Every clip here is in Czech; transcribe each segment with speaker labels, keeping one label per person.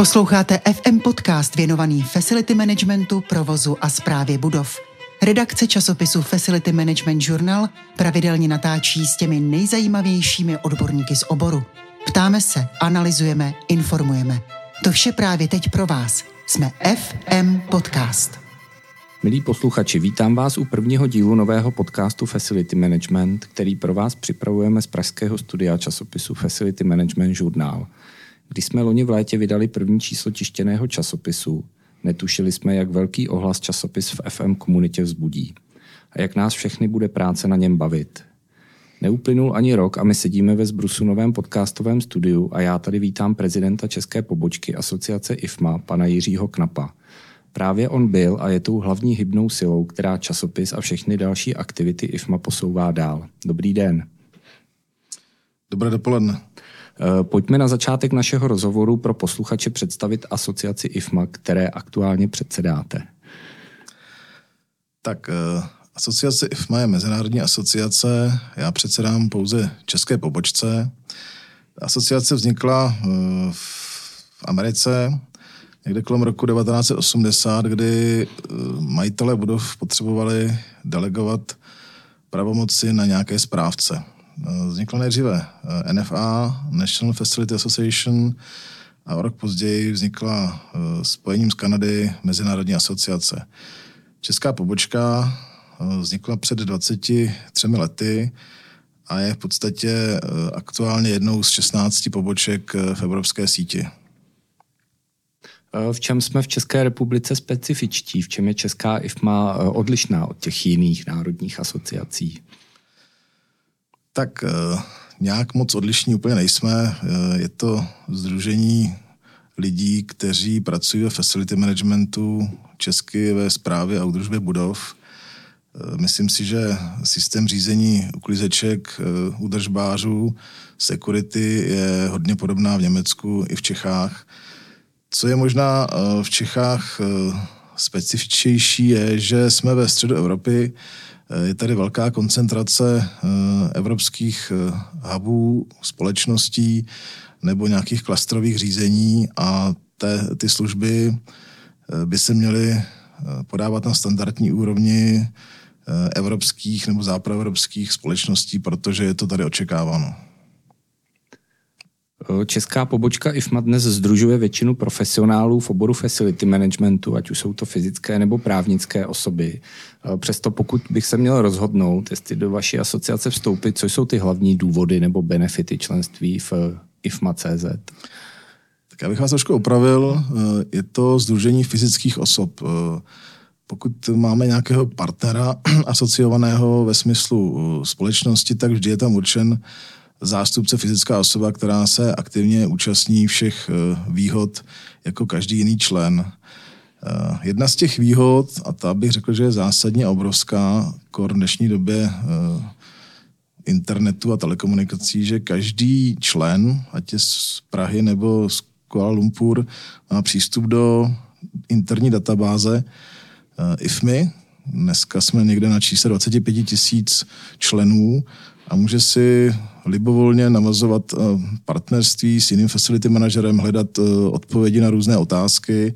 Speaker 1: Posloucháte FM podcast věnovaný facility managementu, provozu a správě budov. Redakce časopisu Facility Management Journal pravidelně natáčí s těmi nejzajímavějšími odborníky z oboru. Ptáme se, analyzujeme, informujeme. To vše právě teď pro vás. Jsme FM Podcast.
Speaker 2: Milí posluchači, vítám vás u prvního dílu nového podcastu Facility Management, který pro vás připravujeme z pražského studia časopisu Facility Management Journal. Když jsme loni v létě vydali první číslo tištěného časopisu, netušili jsme, jak velký ohlas časopis v FM komunitě vzbudí a jak nás všechny bude práce na něm bavit. Neuplynul ani rok a my sedíme ve Zbrusunovém podcastovém studiu a já tady vítám prezidenta české pobočky asociace IFMA, pana Jiřího Knapa. Právě on byl a je tou hlavní hybnou silou, která časopis a všechny další aktivity IFMA posouvá dál. Dobrý den.
Speaker 3: Dobré dopoledne.
Speaker 2: Eh, pojďme na začátek našeho rozhovoru pro posluchače představit asociaci IFMA, které aktuálně předsedáte.
Speaker 3: Tak eh, asociace IFMA je mezinárodní asociace, já předsedám pouze české pobočce. Asociace vznikla eh, v Americe někde kolem roku 1980, kdy majitele budov potřebovali delegovat pravomoci na nějaké správce. Vznikla nejdříve eh, NFA, National Facility Association, a o rok později vznikla eh, spojením z Kanady Mezinárodní asociace. Česká pobočka eh, vznikla před 23 lety a je v podstatě aktuálně jednou z 16 poboček v evropské síti.
Speaker 2: V čem jsme v České republice specifičtí? V čem je Česká IFMA odlišná od těch jiných národních asociací?
Speaker 3: Tak eh, nějak moc odlišní úplně nejsme. Eh, je to združení lidí, kteří pracují ve facility managementu, česky ve správě a údržbě budov. Eh, myslím si, že systém řízení uklízeček, údržbářů, security je hodně podobná v Německu i v Čechách. Co je možná v Čechách specifičtější, je, že jsme ve středu Evropy, je tady velká koncentrace eh, evropských eh, hubů, společností nebo nějakých klastrových řízení a te, ty služby by se měly podávat na standardní úrovni evropských nebo západoevropských společností, protože je to tady očekáváno.
Speaker 2: Česká pobočka IFMA dnes združuje většinu profesionálů v oboru facility managementu, ať už jsou to fyzické nebo právnické osoby. Přesto pokud bych se měl rozhodnout, jestli do vaší asociace vstoupit, co jsou ty hlavní důvody nebo benefity členství v IFMA.cz?
Speaker 3: Tak já bych vás trošku opravil. Je to združení fyzických osob. Pokud máme nějakého partnera asociovaného ve smyslu společnosti, tak vždy je tam určen zástupce fyzická osoba, která se aktivně účastní všech eh, výhod jako každý jiný člen. Eh, jedna z těch výhod, a ta bych řekl, že je zásadně obrovská, kor v dnešní době eh, internetu a telekomunikací, že každý člen, ať je z Prahy nebo z Kuala Lumpur, má přístup do interní databáze IFMI. Dneska jsme někde na čísle 25 tisíc členů a může si libovolně navazovat eh, partnerství s jiným facility manažerem, hledat eh, odpovědi na různé otázky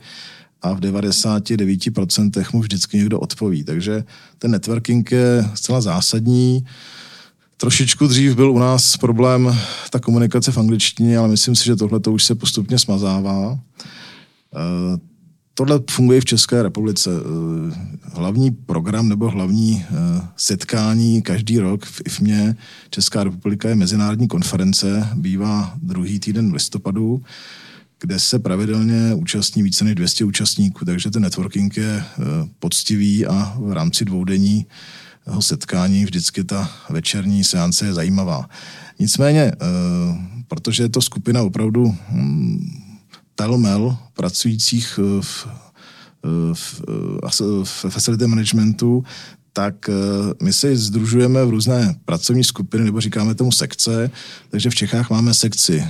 Speaker 3: a v 99% mu vždycky někdo odpoví. Takže ten networking je zcela zásadní. Trošičku dřív byl u nás problém ta komunikace v angličtině, ale myslím si, že tohle to už se postupně smazává. Tohle funguje v České republice. Eh, hlavní program nebo hlavní eh, setkání každý rok v IFMě Česká republika je mezinárodní konference, bývá druhý týden v listopadu, kde se pravidelně účastní více než 200 účastníků, takže ten networking je eh, poctivý a v rámci dvoudenní setkání vždycky ta večerní seance je zajímavá. Nicméně, protože je to skupina opravdu telmel pracujících eh, v, eh, v, eh, v facility managementu, tak my se združujeme v různé pracovní skupiny, nebo říkáme tomu sekce, takže v Čechách máme sekci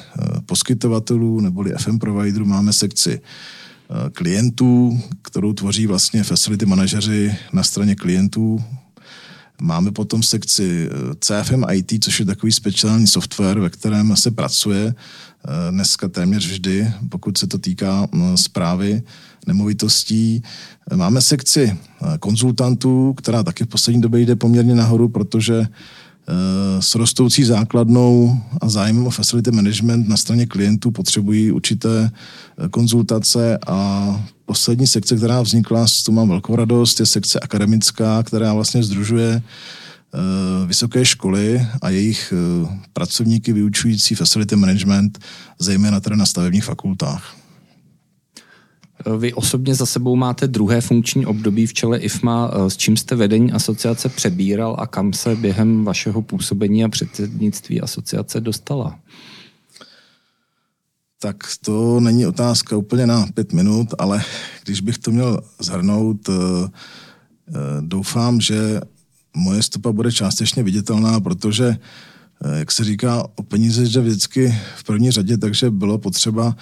Speaker 3: poskytovatelů neboli FM providerů, máme sekci klientů, kterou tvoří vlastně facility manažeři na straně klientů. Máme potom sekci CFM IT, což je takový speciální software, ve kterém se pracuje dneska téměř vždy, pokud se to týká zprávy nemovitostí. Máme sekci konzultantů, která taky v poslední době jde poměrně nahoru, protože s rostoucí základnou a zájmem o facility management na straně klientů potřebují určité konzultace a poslední sekce, která vznikla, s tu mám velkou radost, je sekce akademická, která vlastně združuje vysoké školy a jejich pracovníky vyučující facility management, zejména tedy na stavebních fakultách.
Speaker 2: Vy osobně za sebou máte druhé funkční období v čele IFMA, eh, s čím jste vedení asociace přebíral a kam se během vašeho působení a předsednictví asociace dostala?
Speaker 3: Tak to není otázka úplně na pět minut, ale když bych to měl zhrnout, eh, eh, doufám, že moje stopa bude částečně viditelná, protože, jak se říká, o peníze jde vždycky v první řadě, takže bylo potřeba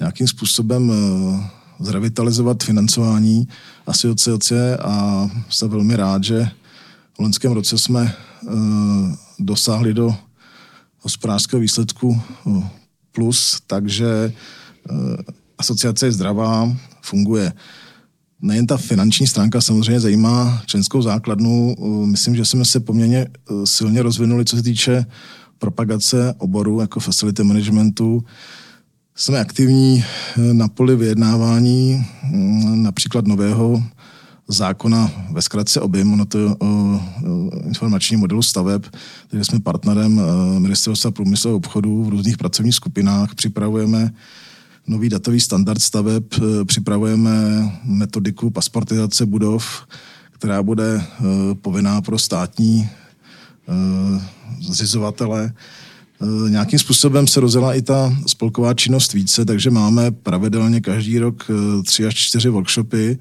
Speaker 3: nějakým způsobem zrevitalizovat financování asociace a jsem velmi rád, že v loňském roce jsme uh, dosáhli do hospodářského výsledku plus, takže uh, asociace je zdravá, funguje. Nejen ta finanční stránka samozřejmě zajímá členskou základnu. Myslím, že jsme se poměrně silně rozvinuli, co se týče propagace oboru jako facility managementu. Jsme aktivní eh, na poli vyjednávání mm, například nového zákona ve zkratce objem, ono to o informační modelu staveb, takže jsme partnerem eh, Ministerstva průmyslu a obchodu v různých pracovních skupinách, připravujeme nový datový standard staveb, eh, připravujeme metodiku pasportizace budov, která bude povinná pro státní zřizovatele. Eh, nějakým způsobem se rozjela i ta spolková činnost více, takže máme pravidelně každý rok eh, tři až čtyři workshopy.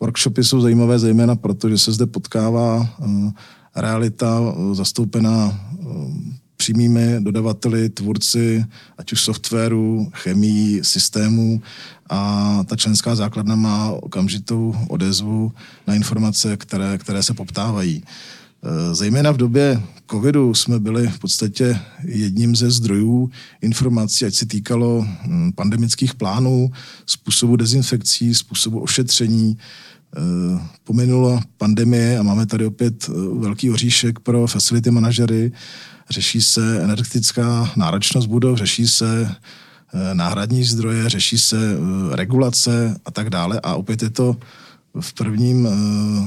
Speaker 3: Workshopy jsou zajímavé zejména proto, že se zde potkává eh, realita zastoupená přímými dodavateli, tvůrci, ať už softwaru, chemii, systémů a ta členská základna má okamžitou odezvu na informace, které, které se poptávají. Eh, zejména v době covidu jsme byli v podstatě jedním ze zdrojů informací, ať se týkalo hm, pandemických plánů, způsobu dezinfekcí, způsobu ošetření. Eh, pominula pandemie a máme tady opět eh, velký oříšek pro facility manažery. Řeší se energetická náročnost budov, řeší se náhradní zdroje, řeší se regulace a tak dále. A opět je to v prvním uh,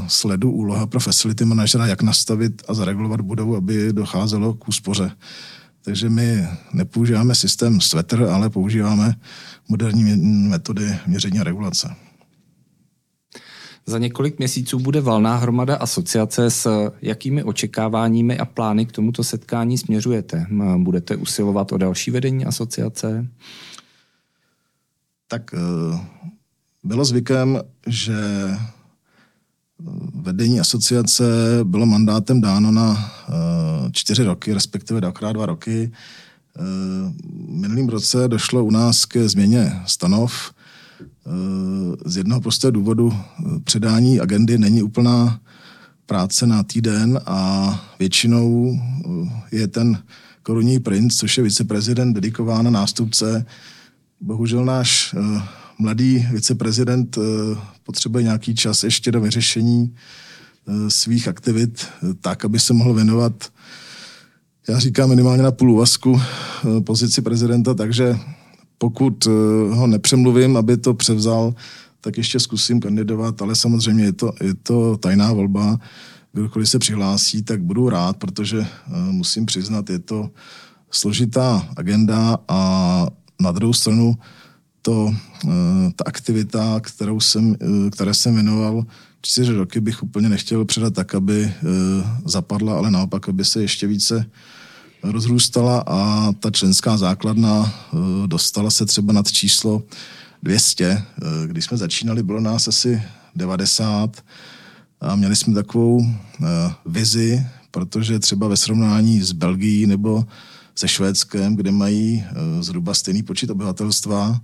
Speaker 3: sledu úloha pro facility manažera, jak nastavit a zaregulovat budovu, aby docházelo k úspoře. Takže my nepoužíváme systém sweater, ale používáme moderní metody měření a regulace.
Speaker 2: Za několik měsíců bude valná hromada asociace. S jakými očekáváními a plány k tomuto setkání směřujete? Budete usilovat o další vedení asociace?
Speaker 3: Tak uh bylo zvykem, že vedení asociace bylo mandátem dáno na eh, čtyři roky, respektive dvakrát dva roky. Eh, minulým roce došlo u nás ke změně stanov. Eh, z jednoho prostého důvodu předání agendy není úplná práce na týden a většinou je ten korunní princ, což je viceprezident, dedikován na nástupce. Bohužel náš mladý viceprezident eh, potřebuje nějaký čas ještě do vyřešení eh, svých aktivit eh, tak, aby se mohl věnovat, já říkám minimálně na půl úvazku pozici prezidenta, takže pokud ho nepřemluvím, aby to převzal, tak ještě zkusím kandidovat, ale samozřejmě je to, je to tajná volba. Kdokoliv se přihlásí, tak budu rád, protože musím přiznat, je to složitá agenda a na druhou stranu to, eh, ta aktivita, kterou jsem, eh, které jsem věnoval čtyři roky, bych úplně nechtěl předat tak, aby eh, zapadla, ale naopak, aby se ještě více rozrůstala a ta členská základna dostala se třeba nad číslo 200. Když jsme začínali, bylo nás asi 90 a měli jsme takovou vizi, protože třeba ve srovnání s Belgií nebo se Švédskem, kde mají zhruba stejný počet obyvatelstva,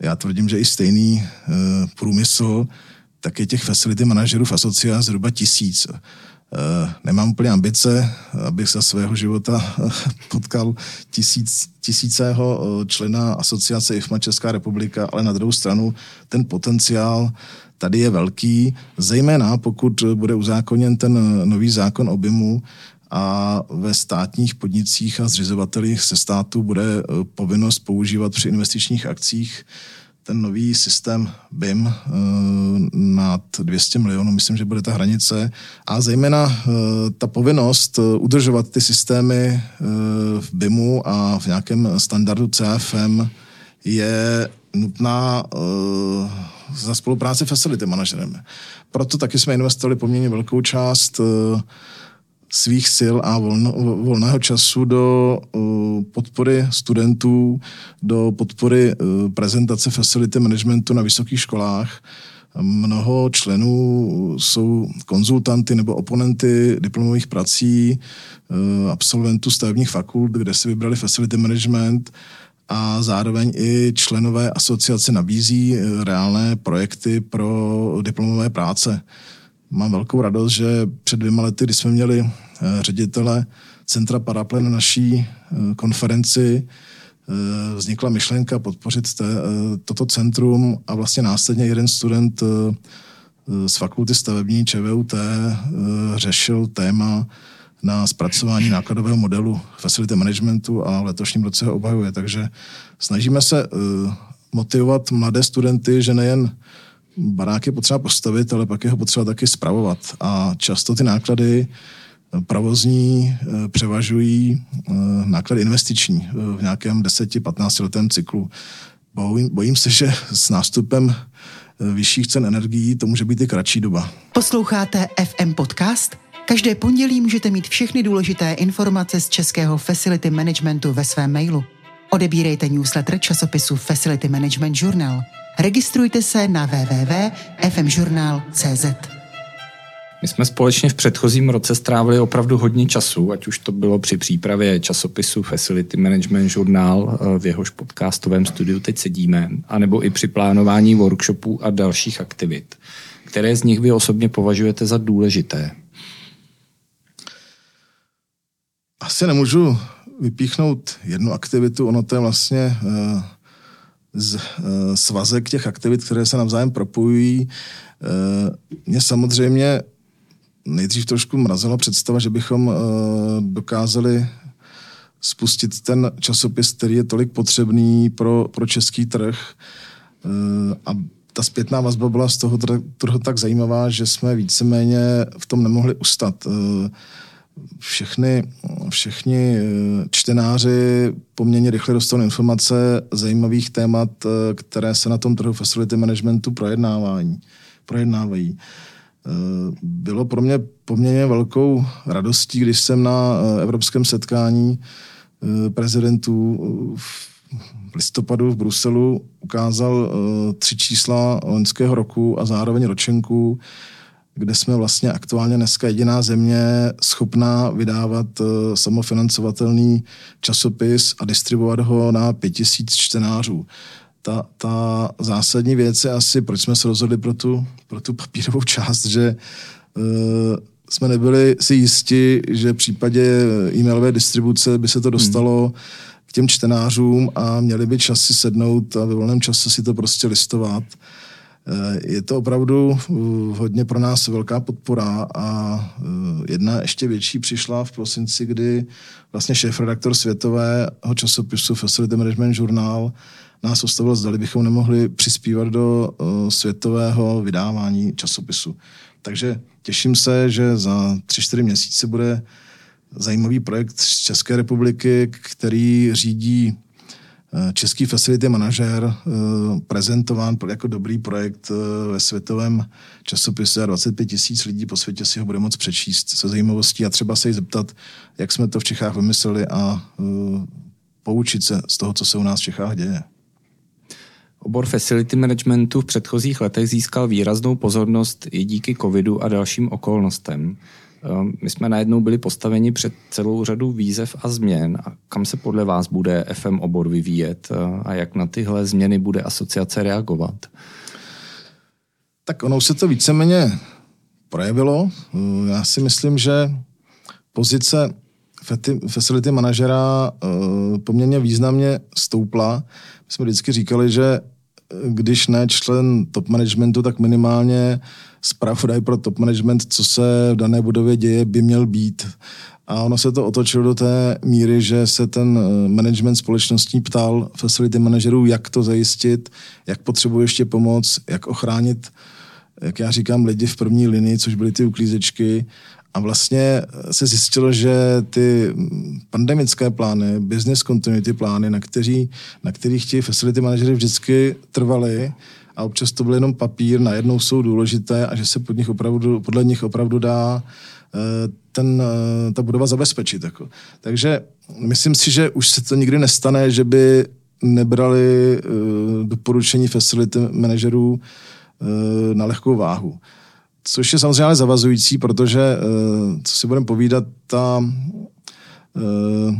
Speaker 3: já tvrdím, že i stejný uh, průmysl, tak je těch facility manažerů v asociaci zhruba tisíc. nemám úplně ambice, abych za svého života potkal tisíc, tisícého člena asociace IFMA Česká republika, ale na druhou stranu ten potenciál tady je velký, zejména pokud bude uzákoněn ten nový zákon o BIMu a ve státních podnicích a zřizovatelích se státu bude eh, povinnost používat při investičních akcích ten nový systém BIM eh, nad 200 milionů, myslím, že bude ta hranice. A zejména eh, ta povinnost udržovat ty systémy v BIMu a v nějakém standardu CFM je nutná za spolupráci facility manažerem. Proto taky jsme investovali poměrně velkou část svých sil a volno, volného času do uh, podpory studentů, do podpory uh, prezentace facility managementu na vysokých školách. Mnoho členů jsou konzultanty nebo oponenty diplomových prací, uh, absolventů stavebních fakult, kde si vybrali facility management a zároveň i členové asociace nabízí reálné projekty pro diplomové práce mám velkou radost, že před dvěma lety, kdy jsme měli eh, ředitele Centra Paraple na naší eh, konferenci, eh, vznikla myšlenka podpořit te, toto centrum a vlastně následně jeden student z fakulty stavební ČVUT řešil téma na zpracování nákladového modelu facility managementu a v letošním roce ho obhajuje. Takže snažíme se motivovat mladé studenty, že nejen barák je potřeba postavit, ale pak je ho potřeba taky spravovat. A často ty náklady eh, provozní eh, převažují eh, náklady investiční v nějakém 10-15 letém cyklu. Bojím, bojím se, že s nástupem vyšších cen energií to může být i kratší doba.
Speaker 1: Posloucháte FM Podcast? Každé pondělí můžete mít všechny důležité informace z českého facility managementu ve svém mailu. Odebírejte newsletter časopisu Facility Management Journal – Registrujte se na www.fmjournal.cz.
Speaker 2: My jsme společně v předchozím roce strávili opravdu hodně času, ať už to bylo při přípravě časopisu Facility Management Journal, eh, v jehož podcastovém studiu teď sedíme, anebo i při plánování workshopů a dalších aktivit. Které z nich vy osobně považujete za důležité?
Speaker 3: Asi nemůžu vypíchnout jednu aktivitu, ono to je vlastně uh z, uh, svazek těch aktivit, které se navzájem propojují. Uh, mě samozřejmě nejdřív trošku mrazila představa, že bychom uh, dokázali spustit ten časopis, který je tolik potřebný pro, pro český trh. A ta zpětná vazba byla z toho trhu tak zajímavá, že jsme víceméně v tom nemohli ustat. Všechny, všichni eh, čtenáři poměrně rychle dostanou informace zajímavých témat, eh, které se na tom trhu facility managementu projednávají. projednávají. Eh, bylo pro mě poměrně velkou radostí, když jsem na evropském setkání prezidentů v listopadu v Bruselu ukázal tři čísla loňského roku a zároveň ročenku kde jsme vlastně aktuálně dneska jediná země schopná vydávat uh, samofinancovatelný časopis a distribuovat ho na pět tisíc čtenářů. Ta, ta zásadní věc je asi, proč jsme se rozhodli pro tu, pro tu papírovou část, že uh, jsme nebyli si jisti, že v případě e-mailové distribuce by se to dostalo hmm. k těm čtenářům a měli by čas si sednout a ve volném čase si to prostě listovat. Eh, je to opravdu eh, hodně pro nás velká podpora a eh, jedna ještě větší přišla v prosinci, kdy vlastně šéf-redaktor světového časopisu Facility Management Journal nás ostavil, zdali bychom nemohli přispívat do světového vydávání časopisu. Takže těším se, že za 3-4 měsíce bude zajímavý projekt z České republiky, který řídí Eh, český facility manažer eh, prezentován jako dobrý projekt eh, ve světovém časopise a 25 tisíc lidí po světě si ho bude moct přečíst se zajímavostí a třeba se jí zeptat, jak jsme to v Čechách vymysleli a poučit se z toho, co se u nás v Čechách děje.
Speaker 2: Obor facility managementu v předchozích letech získal výraznou pozornost i díky covidu a dalším okolnostem. Ehm, my jsme najednou byli postaveni před celou řadu výzev a změn. A kam se podle vás bude FM obor vyvíjet eh, a jak na tyhle změny bude asociace reagovat?
Speaker 3: Tak ono se to víceméně projevilo. Já si myslím, že pozice facility manažera poměrně významně stoupla. My jsme vždycky říkali, že když ne člen top managementu, tak minimálně zpravodaj pro top management, co se v dané budově děje, by měl být. A ono se to otočilo do té míry, že se ten eh, management společností ptal facility manažerů, jak to zajistit, jak potřebuje ještě pomoc, jak ochránit, jak já říkám, lidi v první linii, což byly ty uklízečky. A vlastně se zjistilo, že ty pandemické plány, business continuity plány, na, kteří, na kterých ti facility manažery vždycky trvali, a občas to byl jenom papír, najednou jsou důležité a že se pod nich opravdu, podle nich opravdu dá eh, ten, eh, ta budova zabezpečit. Jako. Takže myslím si, že už se to nikdy nestane, že by nebrali doporučení facility manažerů na lehkou váhu. Což je samozřejmě ale zavazující, protože, uh, co si budeme povídat, ta, uh,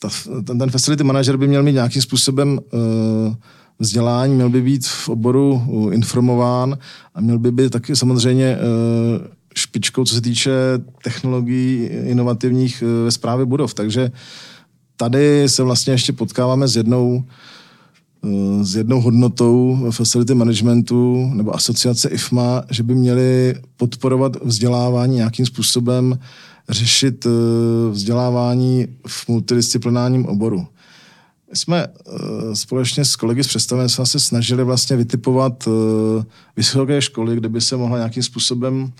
Speaker 3: ta, ten, ten facility manager by měl mít nějakým způsobem uh, vzdělání, měl by být v oboru informován a měl by být taky samozřejmě špičkou, co se týče technologií inovativních ve správě budov. Takže tady se vlastně ještě potkáváme s jednou s jednou hodnotou facility managementu nebo asociace IFMA, že by měli podporovat vzdělávání nějakým způsobem, řešit vzdělávání v multidisciplinárním oboru. My jsme uh, společně s kolegy z představenstva se snažili vlastně vytipovat vysoké školy, kde by se mohla nějakým způsobem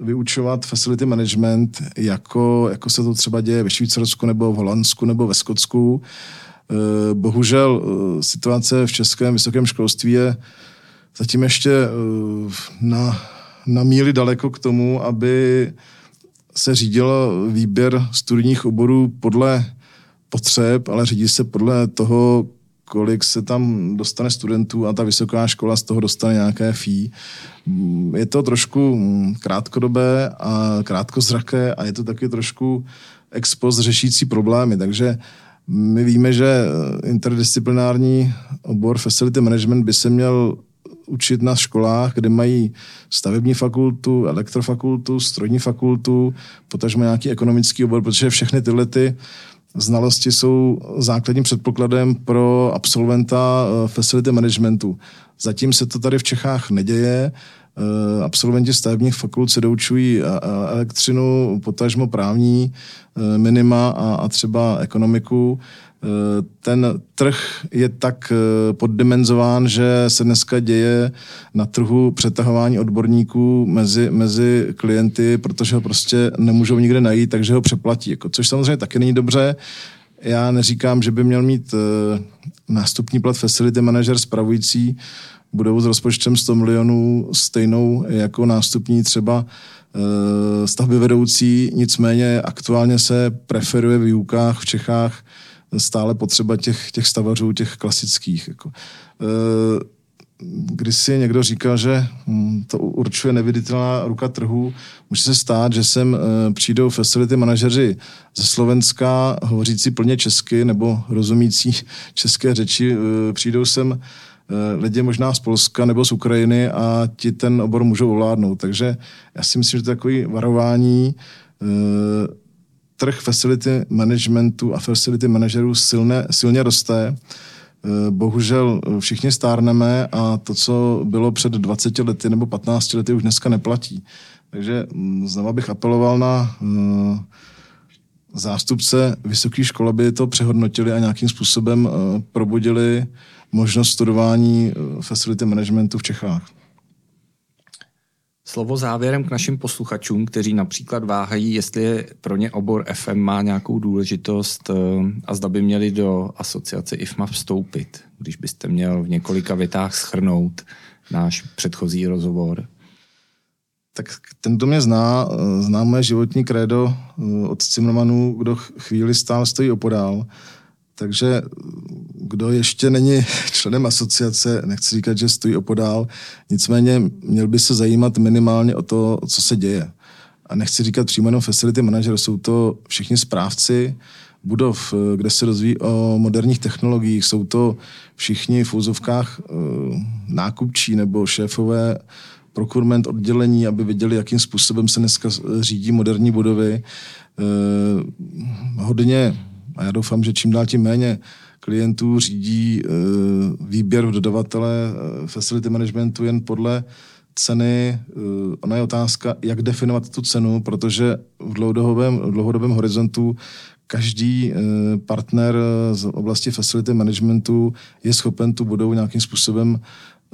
Speaker 3: vyučovat facility management, jako, jako se to třeba děje ve Švýcarsku nebo v Holandsku nebo ve Skotsku. Uh, bohužel situace v českém vysokém školství je zatím ještě na, na míli daleko k tomu, aby se řídil výběr studijních oborů podle potřeb, ale řídí se podle toho, kolik se tam dostane studentů a ta vysoká škola z toho dostane nějaké fee. Je to trošku krátkodobé a krátkozraké a je to taky trošku ex post řešící problémy, takže my víme, že interdisciplinární obor facility management by se měl učit na školách, kde mají stavební fakultu, elektrofakultu, strojní fakultu, potažmo nějaký ekonomický obor, protože všechny tyhle ty znalosti jsou základním předpokladem pro absolventa eh, facility managementu. Zatím se to tady v Čechách neděje. Eh, absolventi stavebních fakult se doučují elektřinu, potažmo právní eh, minima a, třeba ekonomiku ten trh je tak eh, poddimenzován, že se dneska děje na trhu přetahování odborníků mezi, mezi klienty, protože ho prostě nemůžou nikde najít, takže ho přeplatí. Jako, což samozřejmě taky není dobře. Já neříkám, že by měl mít eh, nástupní plat facility manager spravující budovu s rozpočtem 100 milionů stejnou jako nástupní třeba eh, stavby vedoucí, nicméně aktuálně se preferuje v výukách v Čechách stále potřeba těch, těch stavařů, těch klasických. Jako. E, když si někdo říkal, že hm, to určuje neviditelná ruka trhu, může se stát, že sem e, přijdou facility manažeři ze Slovenska, hovořící plně česky nebo rozumící české řeči, přijdou sem lidi možná z Polska nebo z Ukrajiny a ti ten obor můžou ovládnout. Takže já si myslím, že to je takový varování trh facility managementu a facility manažerů silně, silně roste. Eh, bohužel eh, všichni stárneme a to, co bylo před 20 lety nebo 15 lety, už dneska neplatí. Takže mm, znova bych apeloval na eh, zástupce vysoké školy, aby to přehodnotili a nějakým způsobem probudili možnost studování facility managementu v Čechách.
Speaker 2: Slovo závěrem k našim posluchačům, kteří například váhají, jestli pro ně obor FM má nějakou důležitost eh, a zda by měli do asociace IFMA vstoupit, když byste měl v několika větách schrnout náš předchozí rozhovor.
Speaker 3: Tak ten, kdo mě zná, eh, zná moje životní krédo eh, od Cimrmanů, kdo chvíli stál stojí opodál, takže kdo ještě není členem asociace, nechci říkat, že stojí opodál, nicméně měl by se zajímat minimálně o to, co se děje. A nechci říkat přímo jenom facility manager, jsou to všichni správci budov, kde se rozvíjí o moderních technologiích, jsou to všichni v úzovkách eh, nákupčí nebo šéfové procurement oddělení, aby viděli, jakým způsobem se dneska řídí moderní budovy. Hodně, a já doufám, že čím dál tím méně, klientů řídí výběr v dodavatele facility managementu jen podle ceny, ona je otázka, jak definovat tu cenu, protože v dlouhodobém, v dlouhodobém horizontu každý partner z oblasti facility managementu je schopen tu budovu nějakým způsobem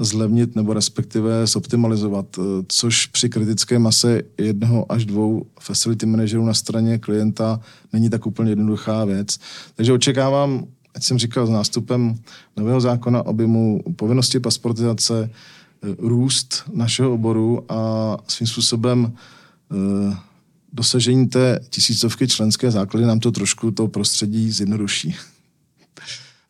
Speaker 3: zlevnit nebo respektive zoptimalizovat, eh, což při kritické mase jednoho až dvou facility manažerů na straně klienta není tak úplně jednoduchá věc. Takže očekávám, ať jsem říkal, s nástupem nového zákona objemu povinnosti pasportizace, eh, růst našeho oboru a svým způsobem dosažení té tisícovky členské základy nám to trošku to prostředí zjednoduší.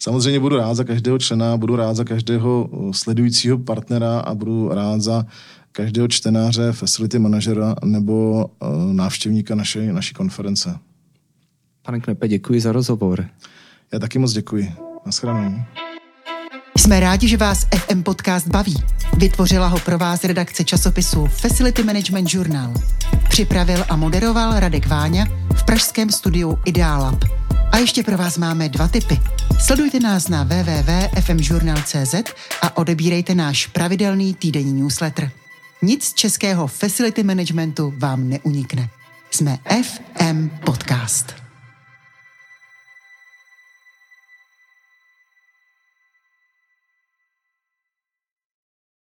Speaker 3: Samozřejmě budu rád za každého člena, budu rád za každého sledujícího partnera a budu rád za každého čtenáře, facility manažera nebo návštěvníka naší, naší konference.
Speaker 2: Pane Knepe, děkuji za rozhovor.
Speaker 3: Já taky moc děkuji. Naschledanou.
Speaker 1: Jsme rádi, že vás FM Podcast baví. Vytvořila ho pro vás redakce časopisu Facility Management Journal. Připravil a moderoval Radek Váňa v pražském studiu Idealab. A ještě pro vás máme dva tipy. Sledujte nás na www.fmjournal.cz a odebírejte náš pravidelný týdenní newsletter. Nic z českého facility managementu vám neunikne. Jsme FM Podcast.